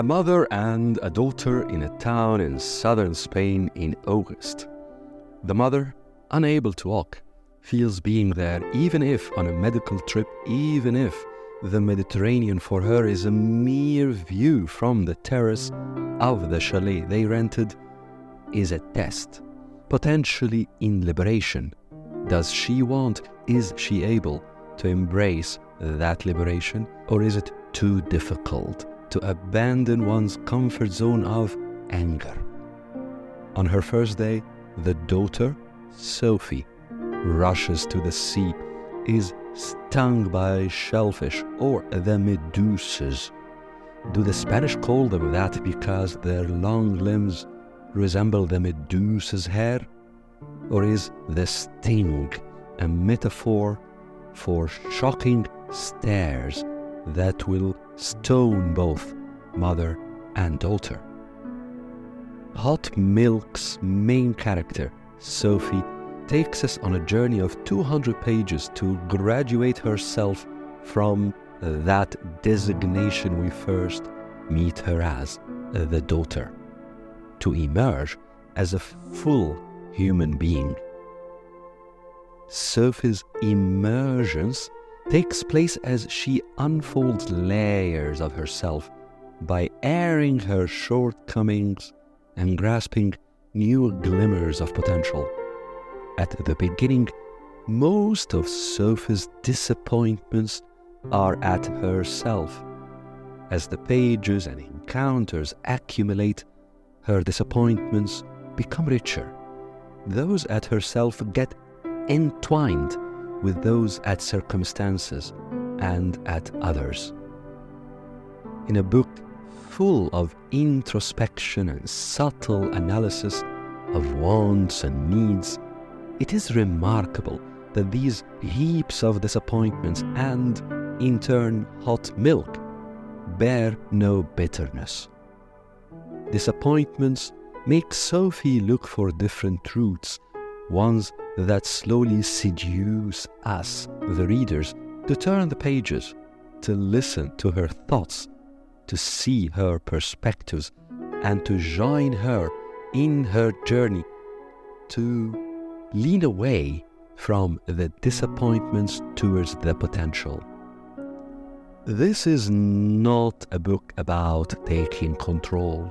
A mother and a daughter in a town in southern Spain in August. The mother, unable to walk, feels being there, even if on a medical trip, even if the Mediterranean for her is a mere view from the terrace of the chalet they rented, is a test, potentially in liberation. Does she want, is she able to embrace that liberation, or is it too difficult to abandon one's comfort zone of anger? On her first day, the daughter, Sophie, rushes to the sea, is stung by shellfish or the medusas. Do the Spanish call them that because their long limbs resemble the medusa's hair? Or is the sting a metaphor for shocking stares that will stone both mother and daughter? Hot Milk's main character, Sophie, takes us on a journey of 200 pages to graduate herself from that designation we first meet her as, the daughter, to emerge as a full human being. Sophie's emergence takes place as she unfolds layers of herself by airing her shortcomings and grasping new glimmers of potential. At the beginning, most of Sophie's disappointments are at herself. As the pages and encounters accumulate, her disappointments become richer. Those at herself get entwined with those at circumstances and at others. In a book full of introspection and subtle analysis of wants and needs, it is remarkable that these heaps of disappointments and, in turn, hot milk bear no bitterness. Disappointments make Sophie look for different routes, ones that slowly seduce us, the readers, to turn the pages, to listen to her thoughts, to see her perspectives, and to join her in her journey to lean away from the disappointments towards the potential. This is not a book about taking control.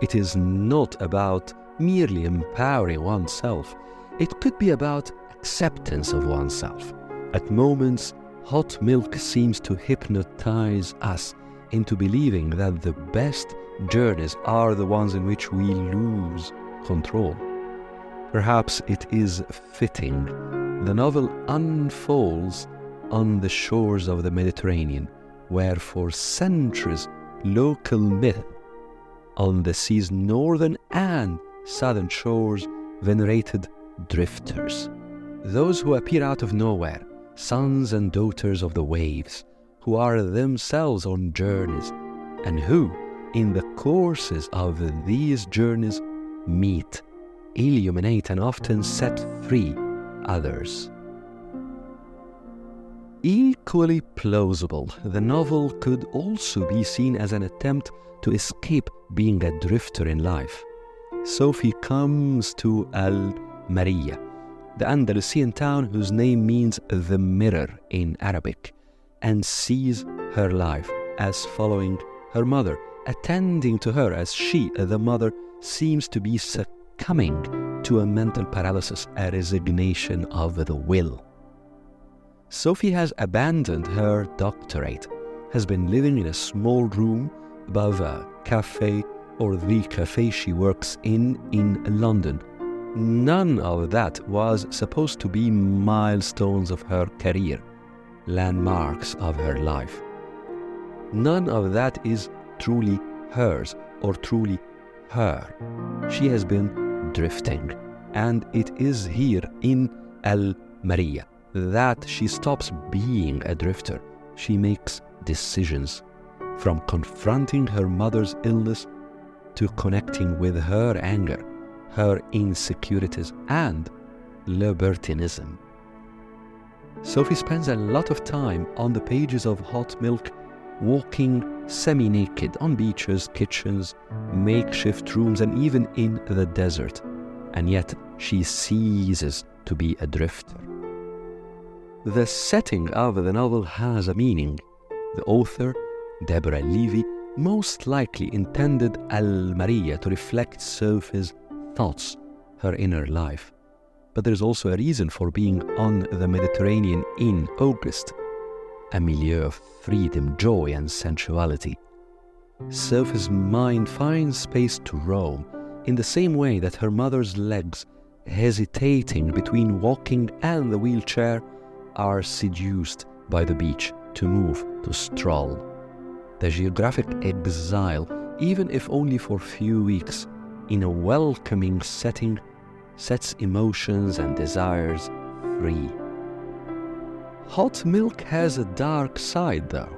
It is not about merely empowering oneself. It could be about acceptance of oneself. At moments, hot milk seems to hypnotize us into believing that the best journeys are the ones in which we lose control. Perhaps it is fitting. The novel unfolds on the shores of the Mediterranean, where for centuries local myth on the sea's northern and southern shores venerated drifters. Those who appear out of nowhere, sons and daughters of the waves, who are themselves on journeys, and who, in the courses of these journeys, meet illuminate and often set free others. Equally plausible, the novel could also be seen as an attempt to escape being a drifter in life. Sophie comes to Al Maria, the Andalusian town whose name means the mirror in Arabic, and sees her life as following her mother, attending to her as she, the mother, seems to be succumbing to a mental paralysis, a resignation of the will. Sophie has abandoned her doctorate, has been living in a small room above a cafe or the cafe she works in in London. None of that was supposed to be milestones of her career, landmarks of her life. None of that is truly hers or truly her. She has been drifting. And it is here in El Maria that she stops being a drifter. She makes decisions from confronting her mother's illness to connecting with her anger, her insecurities, and libertinism. Sophie spends a lot of time on the pages of Hot Milk walking semi naked on beaches, kitchens, makeshift rooms, and even in the desert. And yet she ceases to be a drifter. The setting of the novel has a meaning. The author, Deborah Levy, most likely intended Almería to reflect Sophie's thoughts, her inner life. But there's also a reason for being on the Mediterranean in August, a milieu of freedom, joy, and sensuality. Sophie's mind finds space to roam in the same way that her mother's legs, hesitating between walking and the wheelchair, are seduced by the beach to move, to stroll. The geographic exile, even if only for few weeks, in a welcoming setting, sets emotions and desires free. Hot milk has a dark side, though.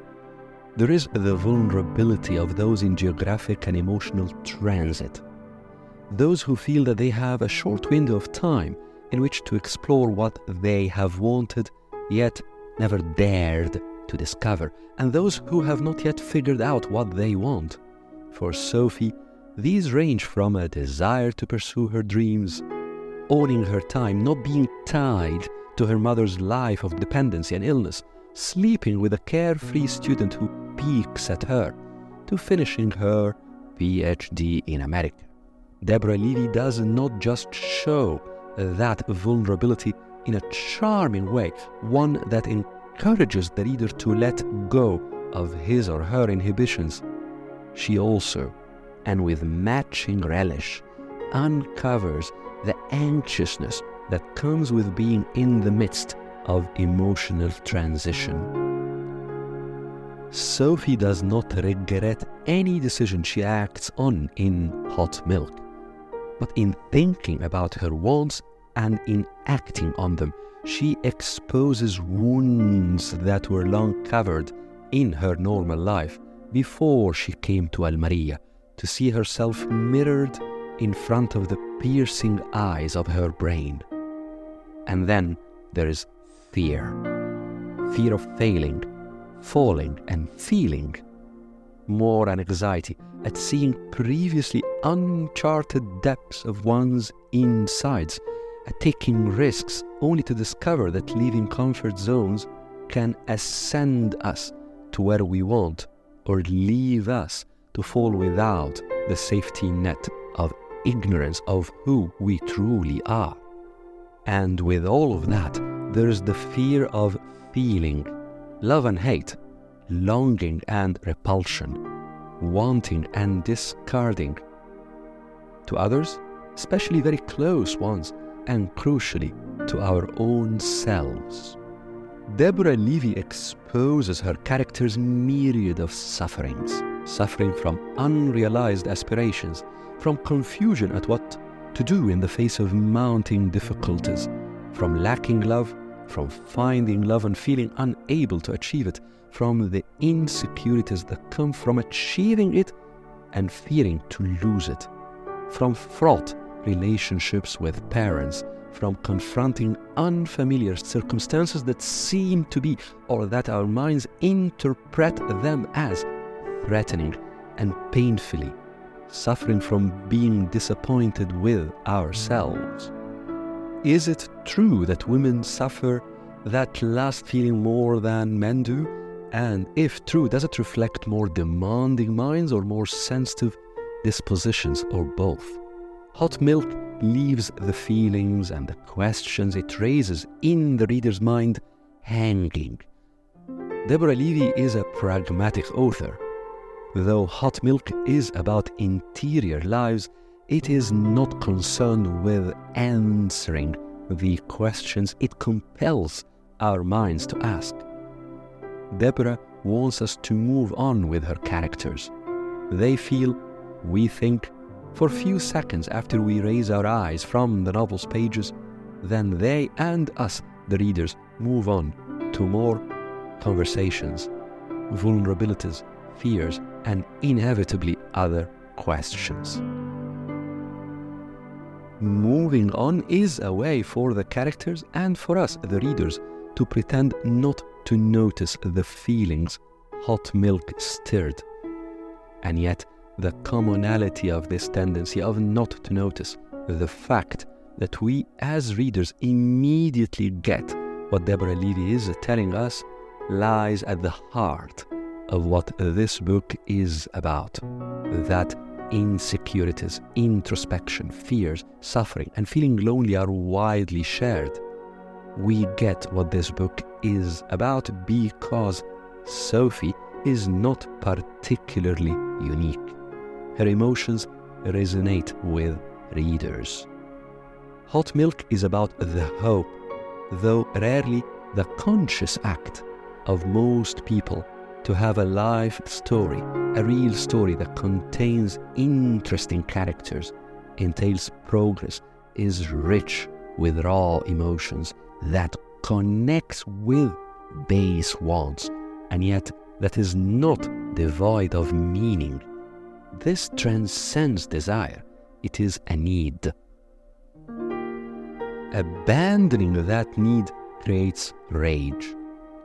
There is the vulnerability of those in geographic and emotional transit. Those who feel that they have a short window of time in which to explore what they have wanted, yet never dared to discover, and those who have not yet figured out what they want. For Sophie, these range from a desire to pursue her dreams, owning her time, not being tied to her mother's life of dependency and illness, sleeping with a carefree student who peeks at her, to finishing her PhD in America. Deborah Levy does not just show that vulnerability in a charming way, one that encourages the reader to let go of his or her inhibitions. She also, and with matching relish, uncovers the anxiousness that comes with being in the midst of emotional transition. Sophie does not regret any decision she acts on in Hot Milk, but in thinking about her wants and in acting on them, she exposes wounds that were long covered in her normal life before she came to Almería to see herself mirrored in front of the piercing eyes of her brain. And then there is fear fear of failing, falling, and feeling. More an anxiety at seeing previously uncharted depths of one's insides, at taking risks only to discover that leaving comfort zones can ascend us to where we want or leave us to fall without the safety net of ignorance of who we truly are. And with all of that, there's the fear of feeling love and hate, longing and repulsion, wanting and discarding. To others, especially very close ones, and crucially, to our own selves. Deborah Levy exposes her character's myriad of sufferings, suffering from unrealized aspirations, from confusion at what to do in the face of mounting difficulties, from lacking love, from finding love and feeling unable to achieve it, from the insecurities that come from achieving it and fearing to lose it, from fraught relationships with parents, from confronting unfamiliar circumstances that seem to be or that our minds interpret them as threatening and painfully suffering from being disappointed with ourselves. Is it true that women suffer that last feeling more than men do? And if true, does it reflect more demanding minds or more sensitive dispositions or both? Hot milk leaves the feelings and the questions it raises in the reader's mind hanging. Deborah Levy is a pragmatic author Though Hot Milk is about interior lives, it is not concerned with answering the questions it compels our minds to ask. Deborah wants us to move on with her characters. They feel, we think, for a few seconds after we raise our eyes from the novel's pages, then they and us, the readers, move on to more conversations, vulnerabilities, fears, and inevitably other questions. Moving on is a way for the characters and for us, the readers, to pretend not to notice the feelings hot milk stirred And yet, the commonality of this tendency of not to notice, the fact that we as readers immediately get what Deborah Levy is telling us, lies at the heart of what this book is about. That insecurities, introspection, fears, suffering, and feeling lonely are widely shared. We get what this book is about because Sophie is not particularly unique. Her emotions resonate with readers. Hot Milk is about the hope, though rarely the conscious act of most people to have a life story, a real story that contains interesting characters, entails progress, is rich with raw emotions, that connects with base wants, and yet that is not devoid of meaning. This transcends desire, it is a need. Abandoning that need creates rage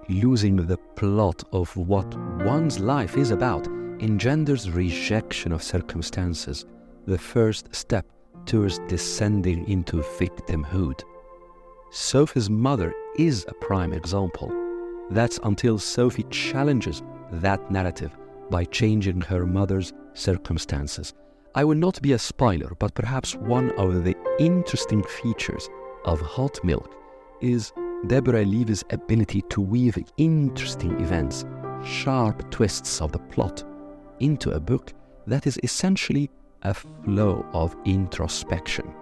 losing the plot of what one's life is about engenders rejection of circumstances, the first step towards descending into victimhood. Sophie's mother is a prime example. That's until Sophie challenges that narrative by changing her mother's circumstances. I will not be a spoiler, but perhaps one of the interesting features of Hot Milk is Deborah Levy's ability to weave interesting events, sharp twists of the plot, into a book that is essentially a flow of introspection.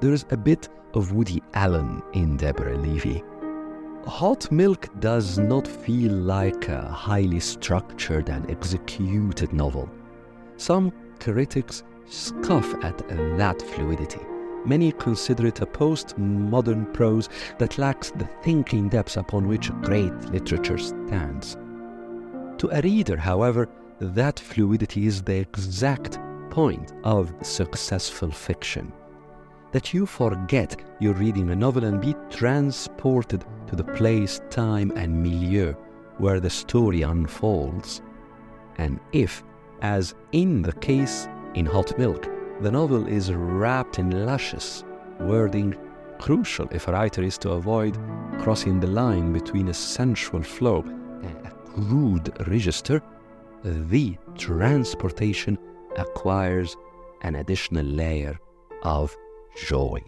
There is a bit of Woody Allen in Deborah Levy. Hot Milk does not feel like a highly structured and executed novel. Some critics scoff at that fluidity Many consider it a post-modern prose that lacks the thinking depth upon which great literature stands. To a reader, however, that fluidity is the exact point of successful fiction. That you forget you're reading a novel and be transported to the place, time, and milieu where the story unfolds. And if, as in the case in Hot Milk, the novel is wrapped in luscious wording, crucial if a writer is to avoid crossing the line between a sensual flow and a crude register. The transportation acquires an additional layer of joy.